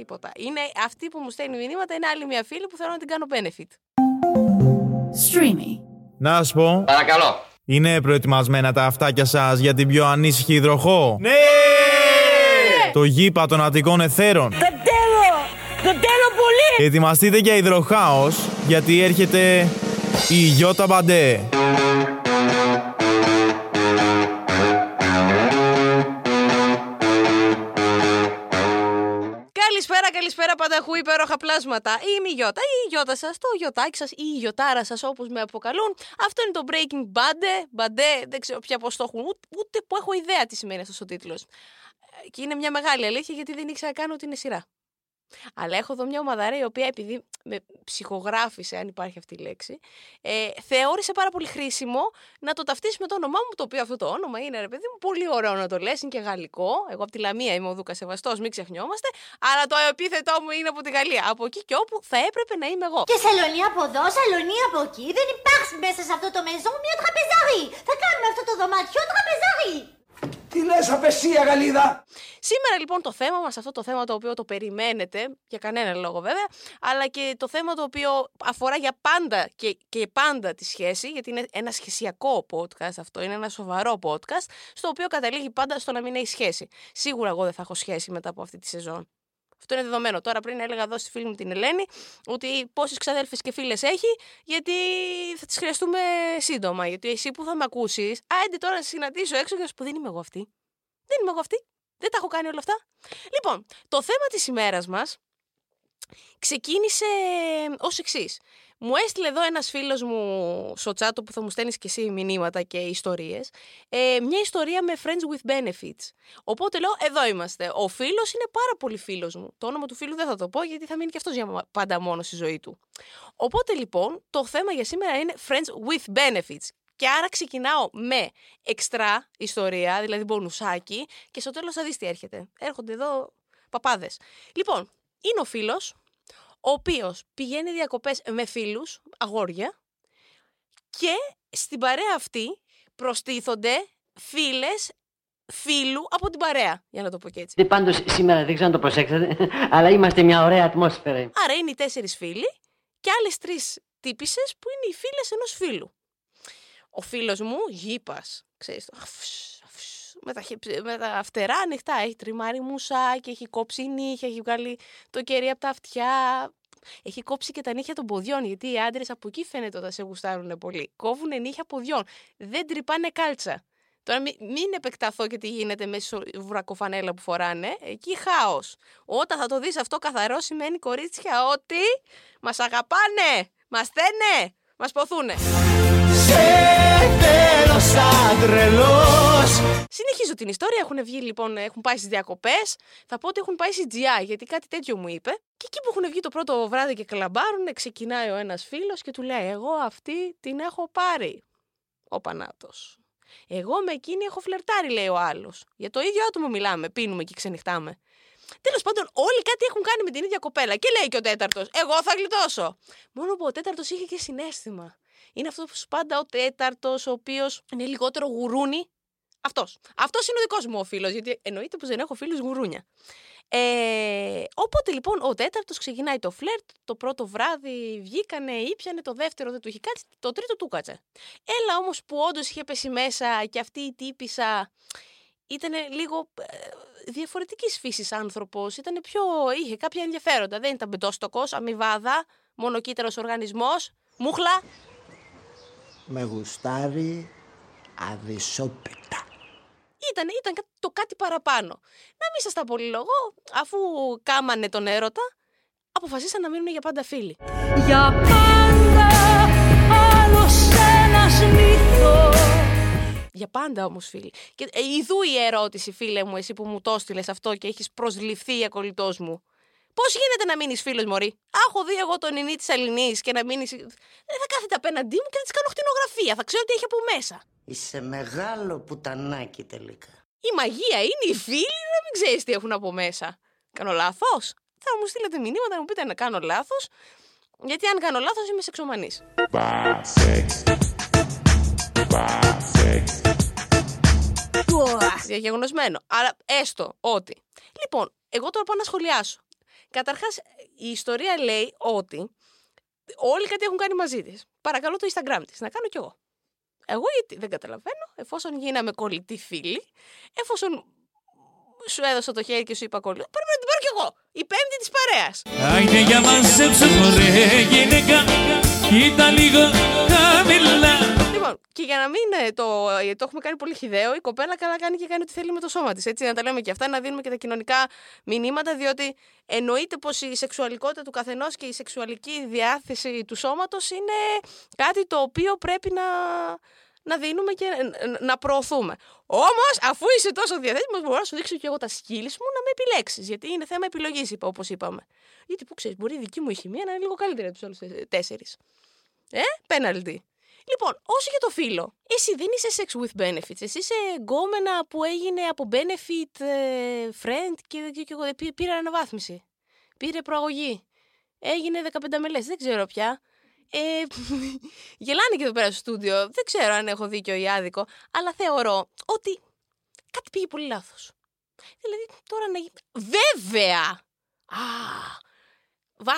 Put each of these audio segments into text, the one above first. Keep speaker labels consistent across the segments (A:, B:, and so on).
A: Τίποτα. Είναι αυτή που μου στέλνει μηνύματα, είναι άλλη μια φίλη που θέλω να την κάνω benefit.
B: Streamy.
C: Να σου πω,
D: Παρακαλώ.
C: είναι προετοιμασμένα τα αυτάκια σας για την πιο ανήσυχη υδροχό; Ναι! Το γήπα των Αττικών Εθέρων.
E: Δεν θέλω! Δεν θέλω πολύ!
C: Ετοιμαστείτε για υδροχάος, γιατί έρχεται η Γιώτα Μπαντέ.
A: Καλησπέρα πανταχού υπέροχα πλάσματα. Είμαι η Γιώτα ή η Γιώτα σας, το Γιωτάκι σας ή η Γιωτάρα σας όπως με αποκαλούν. Αυτό είναι το Breaking Bad. Μπαντέ, δεν ξέρω πια πώς το έχουν, ούτε, ούτε που έχω ιδέα τι σημαίνει αυτός ο τίτλος. Και είναι μια μεγάλη αλήθεια γιατί δεν ήξερα καν ότι είναι σειρά. Αλλά έχω εδώ μια ομαδάρα η οποία επειδή με ψυχογράφησε, αν υπάρχει αυτή η λέξη, ε, θεώρησε πάρα πολύ χρήσιμο να το ταυτίσει με το όνομά μου, το οποίο αυτό το όνομα είναι, ρε παιδί μου, πολύ ωραίο να το λες, είναι και γαλλικό. Εγώ από τη Λαμία είμαι ο Δούκας Σεβαστός, μην ξεχνιόμαστε. Αλλά το επίθετό μου είναι από τη Γαλλία. Από εκεί και όπου θα έπρεπε να είμαι εγώ.
F: Και σαλονί από εδώ, σαλονί από εκεί. Δεν υπάρχει μέσα σε αυτό το maison μια τραπεζαρή. Θα κάνουμε αυτό το δωμάτιο τραπεζαρή.
G: Τι λες απεσία Γαλλίδα
A: Σήμερα λοιπόν το θέμα μας, αυτό το θέμα το οποίο το περιμένετε, για κανένα λόγο βέβαια, αλλά και το θέμα το οποίο αφορά για πάντα και, και πάντα τη σχέση, γιατί είναι ένα σχεσιακό podcast αυτό, είναι ένα σοβαρό podcast, στο οποίο καταλήγει πάντα στο να μην έχει σχέση. Σίγουρα εγώ δεν θα έχω σχέση μετά από αυτή τη σεζόν. Αυτό είναι δεδομένο. Τώρα πριν έλεγα εδώ στη φίλη μου την Ελένη ότι πόσες ξαδέλφες και φίλες έχει, γιατί θα τις χρειαστούμε σύντομα. Γιατί εσύ που θα με ακούσεις, άντε τώρα να σε συναντήσω έξω και να σου πω δεν είμαι εγώ αυτή. Δεν είμαι εγώ αυτή. Δεν τα έχω κάνει όλα αυτά. Λοιπόν, το θέμα της ημέρας μας ξεκίνησε ως εξής. Μου έστειλε εδώ ένας φίλος μου στο τσάτο που θα μου στέλνεις και εσύ μηνύματα και ιστορίες ε, μια ιστορία με friends with benefits. Οπότε λέω εδώ είμαστε. Ο φίλος είναι πάρα πολύ φίλος μου. Το όνομα του φίλου δεν θα το πω γιατί θα μείνει και αυτός για πάντα μόνος στη ζωή του. Οπότε λοιπόν το θέμα για σήμερα είναι friends with benefits. Και άρα ξεκινάω με εξτρά ιστορία, δηλαδή μπονουσάκι, και στο τέλος θα δεις τι έρχεται. Έρχονται εδώ παπάδες. Λοιπόν, είναι ο φίλος, ο οποίος πηγαίνει διακοπές με φίλους, αγόρια, και στην παρέα αυτή προστίθονται φίλες φίλου από την παρέα, για να το πω και έτσι.
H: Πάντως σήμερα δεν ξέρω αν το προσέξατε, αλλά είμαστε μια ωραία ατμόσφαιρα.
A: Άρα είναι οι τέσσερις φίλοι και άλλες τρεις τύπησες που είναι οι φίλες ενός φίλου. Ο φίλος μου, γήπας, ξέρεις το, αφς, αφς, με, τα, χυ- με τα φτερά ανοιχτά, έχει τριμάρει μουσάκι, έχει κόψει νύχια, έχει βγάλει το κερί από τα αυτιά, έχει κόψει και τα νύχια των ποδιών, γιατί οι άντρες από εκεί φαίνεται ότι σε γουστάρουν πολύ. Κόβουν νύχια ποδιών. Δεν τρυπάνε κάλτσα. Τώρα μην, μην επεκταθώ και τι γίνεται με τη βουρακοφανέλα που φοράνε. Εκεί χάος. Όταν θα το δεις αυτό καθαρό σημαίνει κορίτσια ότι μας αγαπάνε, μας θένε, μας ποθούνε.
G: Θέλω σαν τρελός
A: Συνεχίζω την ιστορία. Έχουν βγει λοιπόν, έχουν πάει στις διακοπές. Θα πω ότι έχουν πάει στη GI, γιατί κάτι τέτοιο μου είπε. Και εκεί που έχουν βγει το πρώτο βράδυ και κλαμπάρουν, ξεκινάει ο ένας φίλος και του λέει: Εγώ αυτή την έχω πάρει. Ο Πανάτος. Εγώ με εκείνη έχω φλερτάρει, λέει ο άλλος. Για το ίδιο άτομο μιλάμε, πίνουμε και ξενυχτάμε. Τέλος πάντων, όλοι κάτι έχουν κάνει με την ίδια κοπέλα. Και λέει και ο τέταρτος: Εγώ θα γλιτώσω. Μόνο που ο τέταρτος είχε και συνέστημα. Είναι αυτός πάντα ο τέταρτος, ο οποίος είναι λιγότερο γουρούνι αυτός. Αυτός είναι ο δικός μου ο φίλος, γιατί εννοείται πως δεν έχω φίλους γουρούνια. Ε, οπότε λοιπόν ο τέταρτος ξεκινάει το φλερτ. Το πρώτο βράδυ βγήκανε, ήπιανε. Το δεύτερο δεν του είχε κάτσει. Το τρίτο του κάτσε. Έλα όμως που όντως είχε πέσει μέσα και αυτή η τύπησα ήταν λίγο ε, διαφορετικής φύσης άνθρωπος. Ήταν πιο. είχε κάποια ενδιαφέροντα. Δεν ήταν μπεντόστοκο, αμοιβάδα, μονοκύτταρο οργανισμός. Μούχλα.
I: Με γουστάρει αδυσόπιτα.
A: Ήταν, ήταν κα- το κάτι παραπάνω. Να μην σας τα πολυλογώ, αφού κάμανε τον έρωτα, αποφασίσαν να μείνουν για πάντα φίλοι.
E: Για πάντα άλλος ένας μύθος
A: Για πάντα όμως φίλοι. Και ε, ειδού η ερώτηση, φίλε μου, εσύ που μου το έστειλες αυτό και έχεις προσληφθεί η ακολητός μου. Πώς γίνεται να μείνεις φίλος Μωρή; Έχω δει εγώ τον Ινή της Αλληνή και να μείνει. Δεν θα κάθεται απέναντί μου και να της κάνω χτινογραφία. Θα ξέρω τι έχει από μέσα.
I: Είσαι μεγάλο πουτανάκι τελικά.
A: Η μαγεία είναι οι φίλοι να μην ξέρεις τι έχουν από μέσα. Κάνω λάθος; Θα μου στείλετε μηνύματα να μου πείτε να κάνω λάθος. Γιατί αν κάνω λάθος είμαι σεξομανής. Διαγεγνωσμένο. Αλλά έστω ότι. Λοιπόν, εγώ τώρα πάω να σχολιάσω. Καταρχάς, η ιστορία λέει ότι όλοι κάτι έχουν κάνει μαζί της. Παρακαλώ το Instagram της, να κάνω κι εγώ. Εγώ γιατί δεν καταλαβαίνω, εφόσον γίναμε κολλητοί φίλοι, εφόσον σου έδωσα το χέρι και σου είπα κολλητό, πρέπει να την πάρω κι εγώ. Η πέμπτη της παρέας.
B: Άιντε για μαζέψε μωρέ γυναίκα Κοίτα λίγο χαμηλά
A: Λοιπόν, και για να μην ε, το, γιατί το έχουμε κάνει πολύ χιδαίο, η κοπέλα καλά κάνει και κάνει ό,τι θέλει με το σώμα της. Έτσι, να τα λέμε και αυτά, να δίνουμε και τα κοινωνικά μηνύματα, διότι εννοείται πως η σεξουαλικότητα του καθενός και η σεξουαλική διάθεση του σώματος είναι κάτι το οποίο πρέπει να, να δίνουμε και να- να προωθούμε. Όμως, αφού είσαι τόσο διαθέσιμος, μπορώ να σου δείξω και εγώ τα σκύλη μου να με επιλέξεις. Γιατί είναι θέμα επιλογής, είπα, όπως είπαμε. Γιατί που ξέρεις, μπορεί η δική μου η χημεία να είναι λίγο καλύτερη από τους άλλους τέσσερις. Ε, πέναλτι. Λοιπόν, όσο για το φίλο, εσύ δεν είσαι sex with benefits. Εσύ είσαι γκόμενα που έγινε από benefit ε, friend και, και, και εγώ πή- πήρα αναβάθμιση. Πήρε προαγωγή. Έγινε 15 μελές, δεν ξέρω πια. Ε, γελάνε και εδώ πέρα στο στούντιο. Δεν ξέρω αν έχω δίκιο ή άδικο, αλλά θεωρώ ότι κάτι πήγε πολύ λάθος. Δηλαδή, τώρα να γίνει... Βέβαια! Α, βα...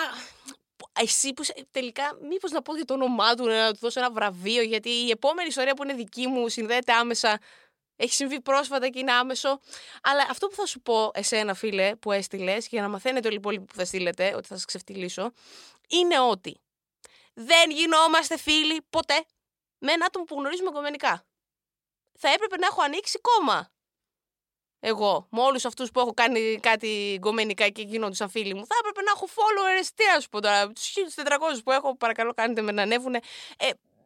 A: Εσύ που σε- τελικά, μήπως να πω για το όνομά του, να του δώσω ένα βραβείο, γιατί η επόμενη ιστορία που είναι δική μου συνδέεται άμεσα. Έχει συμβεί πρόσφατα και είναι άμεσο. Αλλά αυτό που θα σου πω, εσένα φίλε, που έστειλες, και για να μαθαίνετε όλοι οι υπόλοιποι που θα στείλετε, ότι θα σας ξεφτυλίσω, είναι ότι δεν γινόμαστε φίλοι ποτέ με ένα άτομο που γνωρίζουμε κομμενικά. Θα έπρεπε να έχω ανοίξει κόμμα. Εγώ, με όλους αυτούς που έχω κάνει κάτι γκομενικά και γίνονταν φίλοι μου, θα έπρεπε να έχω followers. Τι να σου πω τώρα, τους 1400 που έχω, παρακαλώ κάντε με να ανέβουν. Ε,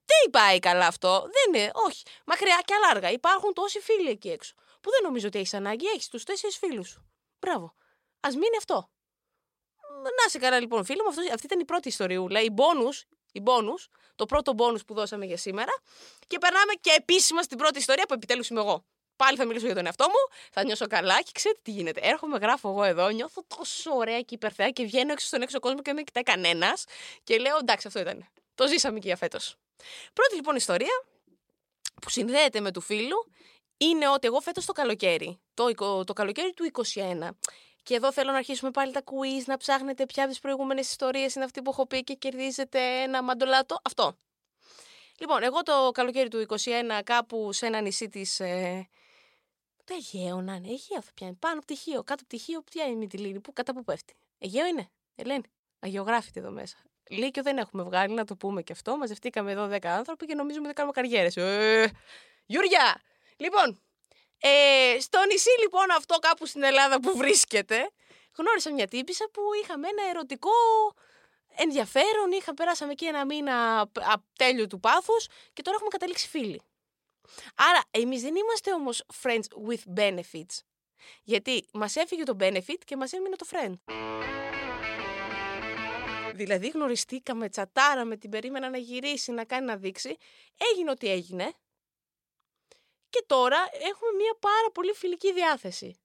A: δεν πάει καλά αυτό. Δεν είναι, όχι. Μακριά και αλάργα. Υπάρχουν τόσοι φίλοι εκεί έξω. Που δεν νομίζω ότι έχεις ανάγκη. Έχεις τους τέσσερις φίλους σου. Μπράβο. Α μείνει αυτό. Να σε καλά λοιπόν φίλοι μου, αυτός, αυτή ήταν η πρώτη ιστοριούλα. Η bonus, η bonus, το πρώτο bonus που δώσαμε για σήμερα. Και περνάμε και επίσημα στην πρώτη ιστορία που επιτέλους είμαι εγώ. Πάλι θα μιλήσω για τον εαυτό μου, θα νιώσω καλά και ξέρετε τι γίνεται. Έρχομαι, γράφω εγώ εδώ, νιώθω τόσο ωραία και υπερθέα και βγαίνω έξω στον έξω κόσμο και δεν με κοιτάει κανένας. Και λέω εντάξει, αυτό ήταν. Το ζήσαμε και για φέτος. Πρώτη λοιπόν ιστορία που συνδέεται με του φίλου είναι ότι εγώ φέτος το καλοκαίρι, το, εικο- το καλοκαίρι του 21, και εδώ θέλω να αρχίσουμε πάλι τα quiz, να ψάχνετε ποια από τις προηγούμενες ιστορίες είναι αυτή που έχω πει και κερδίζετε ένα μαντολάτο. Αυτό. Λοιπόν, εγώ το καλοκαίρι του 21 κάπου σε ένα νησί της... Ε, το Αιγαίο να είναι, Αιγαίο θα πιάνει, πάνω από τυχείο, κάτω από τυχείο, ποια είναι η Μυτιλίνη, πού, κατά πού πέφτει. Αιγαίο είναι, Ελένη, αγιογράφητε εδώ μέσα. Λύκειο δεν έχουμε βγάλει, να το πούμε και αυτό. Μαζευτήκαμε εδώ 10 άνθρωποι και νομίζουμε ότι κάνουμε καριέρες. Ε, Γιούρια! Λοιπόν, ε, στο νησί λοιπόν αυτό κάπου στην Ελλάδα που βρίσκεται, γνώρισα μια τύπησα που είχαμε ένα ερωτικό ενδιαφέρον, είχα, περάσαμε εκεί ένα μήνα απ- απ' τέλειο του πάθους και τώρα έχουμε καταλήξει φίλοι. Άρα, εμείς δεν είμαστε όμως friends with benefits. Γιατί μας έφυγε το benefit και μας έμεινε το friend. Δηλαδή γνωριστήκαμε, τσατάραμε, την περίμενα να γυρίσει, να κάνει να δείξει. Έγινε ό,τι έγινε. Και τώρα έχουμε μια πάρα πολύ φιλική διάθεση.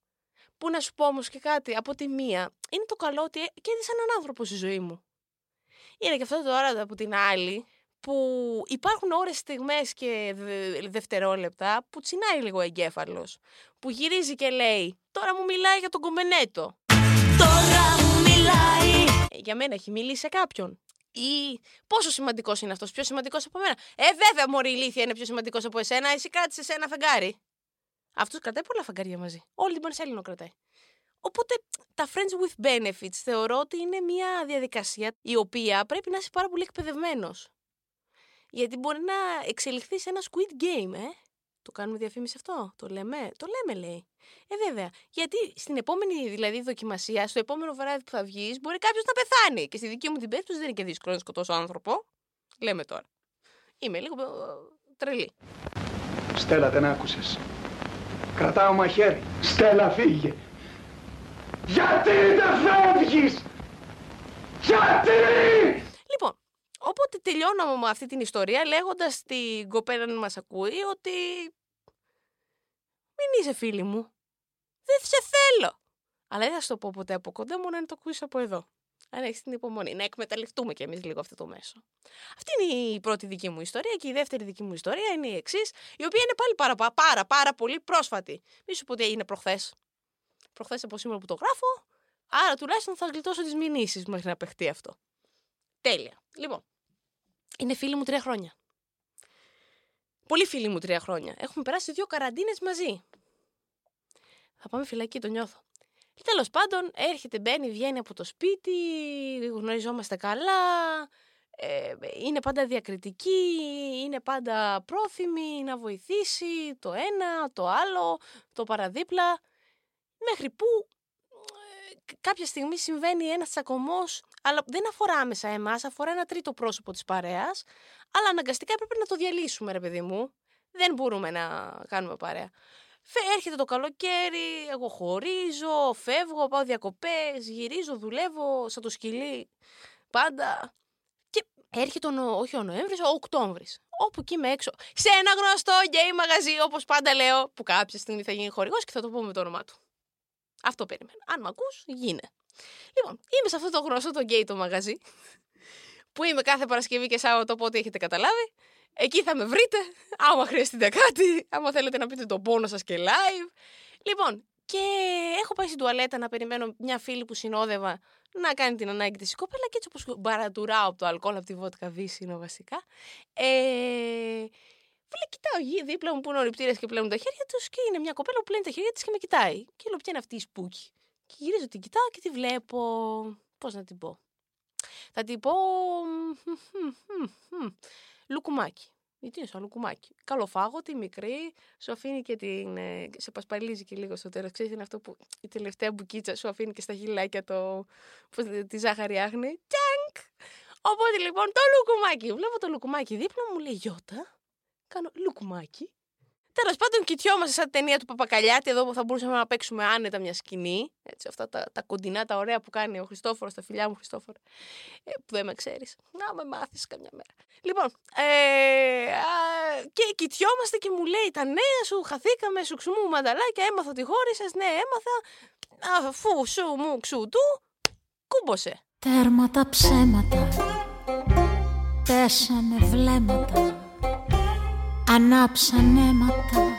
A: Που να σου πω όμως και κάτι, από τη μία, είναι το καλό ότι κέρδισα έναν άνθρωπο στη ζωή μου. Είναι και αυτό τώρα από την άλλη, που υπάρχουν ώρες, στιγμές και δε- δευτερόλεπτα που τσινάει λίγο ο εγκέφαλος. Που γυρίζει και λέει, τώρα μου μιλάει για τον κομμενέτο.
E: Τώρα μου μιλάει
A: Ε, για μένα έχει μιλήσει σε κάποιον. Ή πόσο σημαντικός είναι αυτός, πιο σημαντικός από μένα. Ε, βέβαια, Μωρή ηλίθεια είναι πιο σημαντικός από εσένα. Εσύ κράτησες σε ένα φεγγάρι. Αυτός κρατάει πολλά φεγγάρια μαζί. Όλη την Πανσέλινο κρατάει. Οπότε τα friends with benefits θεωρώ ότι είναι μια διαδικασία η οποία πρέπει να είσαι πάρα πολύ εκπαιδευμένος. Γιατί μπορεί να εξελιχθείς σε ένα squid game, ε. Το κάνουμε διαφήμιση αυτό; Το λέμε; Το λέμε, λέει. Ε, βέβαια. Γιατί στην επόμενη δηλαδή δοκιμασία, στο επόμενο βράδυ που θα βγεις, μπορεί κάποιος να πεθάνει. Και στη δική μου την περίπτωση δεν είναι και δύσκολο να σκοτώσω άνθρωπο. Λέμε τώρα. Είμαι λίγο ε, τρελή.
G: Στέλλα, δεν άκουσες. Κρατάω μαχαίρι. Στέλλα, φύγε. Γιατί δεν φεύγεις! Γιατί!
A: Λοιπόν, οπότε τελειώναμε με αυτή την ιστορία λέγοντας στην κοπέλα να μας ακούει ότι. Μην είσαι φίλη μου. Δεν σε θέλω. Αλλά δεν θα σου το πω ποτέ από κοντά, μόνο να το ακούσει από εδώ. Αν έχεις την υπομονή, να εκμεταλλευτούμε κι εμείς λίγο αυτό το μέσο. Αυτή είναι η πρώτη δική μου ιστορία και η δεύτερη δική μου ιστορία είναι η εξής, η οποία είναι πάλι πάρα, πάρα, πάρα, πάρα πολύ πρόσφατη. Μη σου πω ότι είναι προχθές. Προχθές από σήμερα που το γράφω, Άρα τουλάχιστον θα γλιτώσω τις μηνύσεις μέχρι να παιχτεί αυτό. Τέλεια. Λοιπόν, είναι φίλοι μου τρία χρόνια. Πολύ φίλοι μου τρία χρόνια. Έχουμε περάσει δύο καραντίνες μαζί. Θα πάμε φυλακή, το νιώθω. Τέλος πάντων, έρχεται, μπαίνει, βγαίνει από το σπίτι, γνωριζόμαστε καλά, ε, είναι πάντα διακριτική, είναι πάντα πρόθυμη να βοηθήσει το ένα, το άλλο, το παραδίπλα, μέχρι που ε, κάποια στιγμή συμβαίνει ένας τσακωμός, αλλά δεν αφορά άμεσα εμάς, αφορά ένα τρίτο πρόσωπο της παρέας, αλλά αναγκαστικά πρέπει να το διαλύσουμε, ρε παιδί μου. Δεν μπορούμε να κάνουμε παρέα. Φε- Έρχεται το καλοκαίρι, εγώ χωρίζω, φεύγω, πάω διακοπές, γυρίζω, δουλεύω σαν το σκυλί πάντα. Και έρχεται ο, Νο- όχι ο Νοέμβρης, ο Οκτώβρης. Όπου εκεί είμαι έξω. Σε ένα γνωστό γκέι μαγαζί, όπως πάντα λέω, που κάποια στιγμή θα γίνει χορηγός και θα το πούμε το όνομά του. Αυτό περιμένω. Αν με ακούς, γίνε. Λοιπόν, είμαι σε αυτό το γνωστό το γκέι το μαγαζί, που είμαι κάθε Παρασκευή και Σάββατο, οπότε έχετε καταλάβει. Εκεί θα με βρείτε, άμα χρειαστείτε κάτι, άμα θέλετε να πείτε τον πόνο σας και live. Λοιπόν, και έχω πάει στην τουαλέτα να περιμένω μια φίλη που συνόδευα να κάνει την ανάγκη της η κοπέλα και έτσι όπως παραπατάω από το αλκοόλ, από τη βότκα βύσινο βασικά. Ε, Φίλε, κοιτάω γη δίπλα μου που είναι ο ρηπτήρες και πλένουν τα χέρια τους και είναι μια κοπέλα που πλένει τα χέρια της και με κοιτάει. Και λέω, ποια είναι αυτή η σπούκη; Και γυρίζω, την κοιτάω και τη βλέπω. Πώς να την πω; Θα την πω. μ, μ, μ, μ, Λουκουμάκι. Γιατί είναι σαν λουκουμάκι. Καλοφάγωτη, μικρή, σου αφήνει και την. ε, σε πασπαλίζει και λίγο στο τέλος. Ξέρετε, είναι αυτό που η τελευταία μπουκίτσα σου αφήνει και στα χειλάκια το. Πώς, λέτε, τη ζάχαρη άχνη. Τιάνκ! Οπότε λοιπόν το λουκουμάκι. Βλέπω το λουκουμάκι δίπλα μου, μου λέει Γιώτα. Κάνω λουκουμάκι. Τέλος πάντων, κοιτιόμαστε σαν ταινία του Παπακαλιάτη εδώ που θα μπορούσαμε να παίξουμε άνετα μια σκηνή. Έτσι, αυτά τα, τα κοντινά, τα ωραία που κάνει ο Χριστόφορος, τα φιλιά μου Χριστόφορο. Ε, που δεν με ξέρεις. Να με μάθεις καμιά μέρα. Λοιπόν, ε, α, και κοιτιόμαστε και μου λέει τα νέα σου, χαθήκαμε, σου ξουμού μανταλάκια, έμαθα ότι χώρισε. Ναι, έμαθα. Αφού σου μου ξου του, κούμποσε.
D: Τέρμα τα ψέματα Πέσανε βλέμματα Ανάψαν αίματα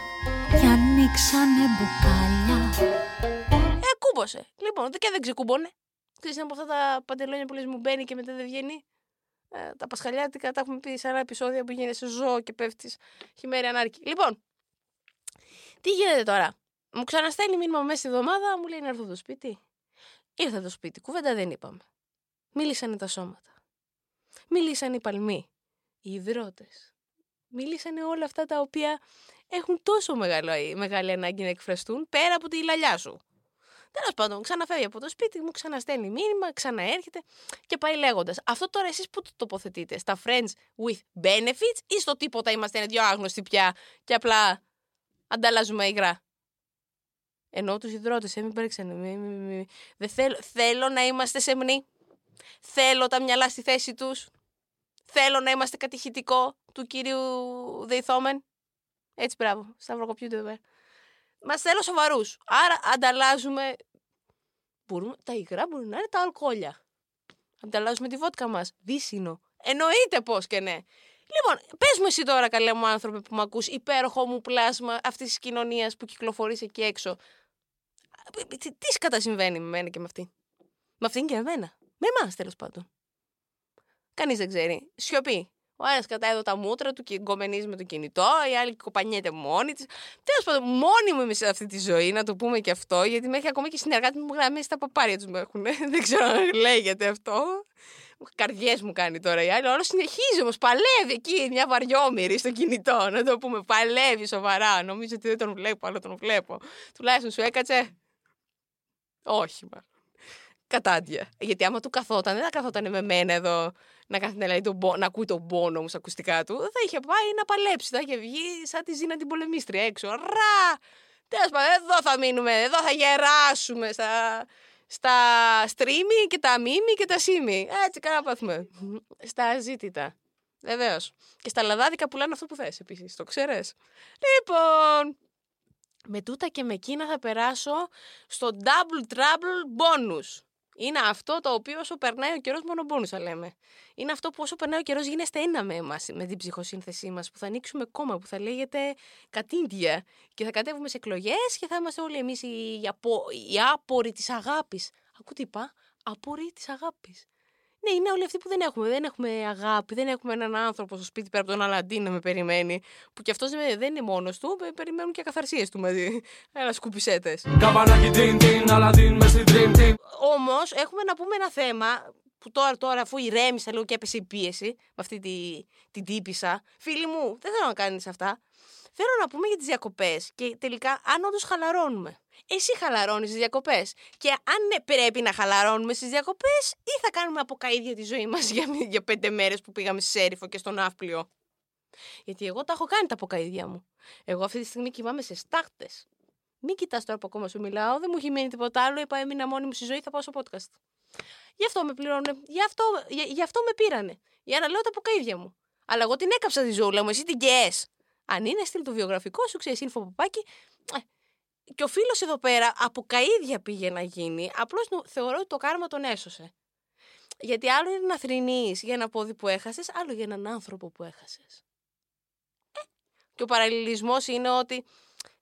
D: Και ανοίξανε μπουκάλια
A: Ε, κούμποσε. Λοιπόν, και δεν ξεκούμπονε. Ξέρεις είναι από αυτά τα παντελόνια που λες μου μπαίνει και μετά δεν βγαίνει. Ε, τα πασχαλιάτικα τα έχουμε πει σε άλλα επεισόδια που γίνεσαι ζώο και πέφτεις χειμέρι ανάρκη. Λοιπόν, τι γίνεται τώρα; Μου ξαναστέλνει μήνυμα μέσα στη εβδομάδα, μου λέει να έρθω στο σπίτι. Ήρθα στο σπίτι, κουβέντα δεν είπαμε. Μίλησαν τα σώματα. Μίλησαν οι παλμοί, οι υδρότες. Μίλησαν όλα αυτά τα οποία έχουν τόσο μεγάλο, μεγάλη ανάγκη να εκφραστούν πέρα από τη λαλιά σου. Τέλος πάντων, ξαναφεύγει από το σπίτι μου, ξαναστέλνει μήνυμα, ξαναέρχεται και πάει λέγοντας. Αυτό τώρα εσείς πού το τοποθετείτε, στα friends with benefits ή στο τίποτα είμαστε ένα δυο άγνωστοι πια και απλά ανταλλάζουμε υγρά; Ενώ τους υδρότες, ε, μην παρέξανε. Μη, μη, μη. Δεν θέλω, θέλω να είμαστε σεμνοί. Θέλω τα μυαλά στη θέση τους. Θέλω να είμαστε κατηχητικό του κυρίου Δεϊθόμεν. Έτσι, μπράβο. Σταυροκοπιούνται εδώ πέρα. Μας θέλω σοβαρούς. Άρα ανταλλάζουμε. Μπορούμε... Τα υγρά μπορούν να είναι τα αλκοόλια. Ανταλλάζουμε τη βότκα μας. Δύσινο. Εννοείται πώς και ναι. Λοιπόν, πες μου εσύ τώρα, καλέ μου άνθρωπε που με ακούς, υπέροχο μου πλάσμα αυτής της κοινωνίας που κυκλοφορείς εκεί έξω. Τι, τι σκατά συμβαίνει με μένα και με αυτή; Με αυτήν και με μένα. Με εμάς τέλος πάντων. Κανείς δεν ξέρει. Σιωπή. Ο ένας κρατάει εδώ τα μούτρα του και γκομενίζει με το κινητό, η άλλη κοπανιέται μόνη της. Τέλος πάντων, μόνη μου είμαι σε αυτή τη ζωή, να το πούμε και αυτό, γιατί μέχρι ακόμα και οι συνεργάτες μου γραμμές στα παπάρια τους με έχουν. Δεν ξέρω αν λέγεται αυτό. Καρδιές μου κάνει τώρα η άλλη. Όλος συνεχίζει όμως. Παλεύει εκεί μια βαριόμοιρη στο κινητό. Να το πούμε. Παλεύει σοβαρά. Νομίζω ότι δεν τον βλέπω, αλλά τον βλέπω. Τουλάχιστον σου έκατσε. Όχι, μα. Κατάντια. Γιατί άμα του καθόταν, δεν θα καθόταν με μένα εδώ να, κάθεται, να, λέει τον πό- να ακούει τον πόνο μου στα ακουστικά του. Θα είχε πάει να παλέψει. Θα είχε βγει σαν τη Ζήνα την πολεμίστρια έξω. Ρα! Τέλος πάντων, εδώ θα μείνουμε. Εδώ θα γεράσουμε στα, στα streaming και τα μίμη και τα σίμη. Έτσι, κάνα πάθουμε. Στα αζήτητα. Βεβαίως. Και στα λαδάδικα πουλάνε αυτό που θες επίσης. Το ξέρεις. Λοιπόν, με τούτα και με εκείνα θα περάσω στο double trouble bonus. Είναι αυτό το οποίο όσο περνάει ο καιρός, μόνο bonus θα λέμε. Είναι αυτό που όσο περνάει ο καιρός γίνεστε ένα με εμά, με την ψυχοσύνθεσή μας, που θα ανοίξουμε κόμμα, που θα λέγεται κατήντια. Και θα κατέβουμε σε εκλογές και θα είμαστε όλοι εμείς οι, απο... οι άποροι της αγάπης. Ακού τι είπα; Απορεί της αγάπης. Ναι, είναι όλοι αυτοί που δεν έχουμε. Δεν έχουμε αγάπη, δεν έχουμε έναν άνθρωπο στο σπίτι πέρα από τον Αλαντί να με περιμένει. Που κι αυτός δεν είναι μόνος του, πε- περιμένουν και ακαθαρσίε του μαζί. Ένα σκουπισέτες.
B: Καμπανάκι την την, Αλαντίν μες στην Dream Team
A: Όμως έχουμε να πούμε ένα θέμα που τώρα, τώρα αφού ηρέμησα λίγο και έπεσε η πίεση με αυτή τη, την τύπησα. Φίλοι μου, δεν θέλω να κάνεις αυτά. Θέλω να πούμε για τις διακοπές και τελικά αν όντως χαλαρώνουμε. Εσύ χαλαρώνεις τις διακοπές. Και αν ναι, πρέπει να χαλαρώνουμε στις διακοπές ή θα κάνουμε από καίδια τη ζωή μας για, για πέντε μέρες που πήγαμε στη Σέριφο και στον Ναύπλιο. Γιατί εγώ τα έχω κάνει τα αποκαίδια μου. Εγώ αυτή τη στιγμή κοιμάμαι σε στάχτες. Μην κοιτάς τώρα που ακόμα σου μιλάω, δεν μου έχει μείνει τίποτα άλλο. Είπα, έμεινα μόνη μου στη ζωή, θα πάω στο podcast. Γι' αυτό με πληρώνουν. Γι' αυτό, γι, γι' αυτό με πήρανε. Για να λέω τα αποκαίδια μου. Αλλά εγώ την έκαψα τη ζούλα μου, εσύ την καίς. Αν είναι στείλ το βιογραφικό σου, ξέρεις, info παπάκι. ε, Και ο φίλος εδώ πέρα από καίδια πήγε να γίνει. Απλώς θεωρώ ότι το κάρμα τον έσωσε. Γιατί άλλο είναι να θρυνεί για ένα πόδι που έχασες, άλλο για έναν άνθρωπο που έχασες. Και ο παραλληλισμός είναι ότι.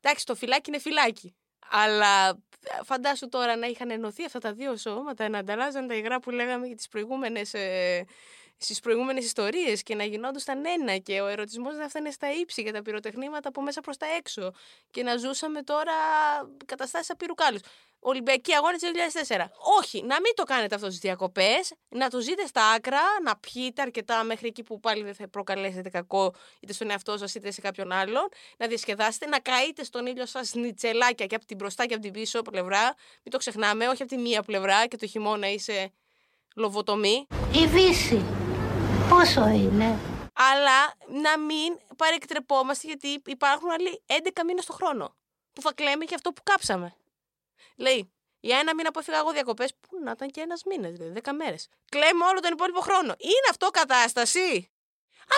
A: Εντάξει, το φυλάκι είναι φυλάκι. Αλλά ε, φαντάσου τώρα να είχαν ενωθεί αυτά τα δύο σώματα, να ανταλλάζαν τα υγρά που λέγαμε για τις προηγούμενες, ε, στις προηγούμενες ιστορίες και να γινόντουσαν ένα και ο ερωτισμός να φτάνε στα ύψη για τα πυροτεχνήματα από μέσα προς τα έξω και να ζούσαμε τώρα καταστάσεις απειρού κάλους. Ολυμπιακοί αγώνες 2004. Όχι, να μην το κάνετε αυτό στις διακοπές, να το ζείτε στα άκρα, να πιείτε αρκετά μέχρι εκεί που πάλι δεν θα προκαλέσετε κακό είτε στον εαυτό σας είτε σε κάποιον άλλον, να διασκεδάσετε, να καείτε στον ήλιο σας νιτσελάκια και από την μπροστά και από την πίσω πλευρά. Μην το ξεχνάμε, όχι από τη μία πλευρά και το χειμώνα είσαι λοβοτομή.
F: Η Βύση. Πόσο είναι;
A: Αλλά να μην παρεκτρεπόμαστε γιατί υπάρχουν άλλοι 11 μήνες το χρόνο που θα κλαίμε και αυτό που κάψαμε. Λέει, για ένα μήνα που έφυγα εγώ διακοπές, που να ήταν και ένας μήνα, δηλαδή 10 μέρες. Κλαίμε όλο τον υπόλοιπο χρόνο. Είναι αυτό κατάσταση.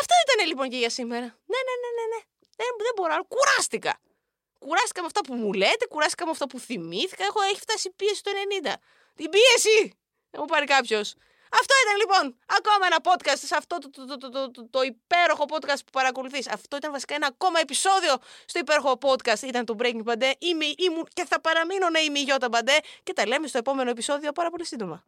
A: Αυτό ήταν λοιπόν και για σήμερα. Ναι, ναι, ναι, ναι. ναι. Δεν, δεν μπορώ άλλο. Κουράστηκα. Κουράστηκα με αυτά που μου λέτε, κουράστηκα με αυτά που θυμήθηκα. Έχω, έχει φτάσει η πίεση το 90. Την πίεση! Θα μου πάρει κάποιος. Αυτό ήταν λοιπόν ακόμα ένα podcast σε αυτό το, το, το, το, το, το, το υπέροχο podcast που παρακολουθείς. Αυτό ήταν βασικά ένα ακόμα επεισόδιο στο υπέροχο podcast. Ήταν το Breaking Bad. Είμαι, ήμουν και θα παραμείνω να είμαι η Γιώτα Μπαντέ και τα λέμε στο επόμενο επεισόδιο πάρα πολύ σύντομα.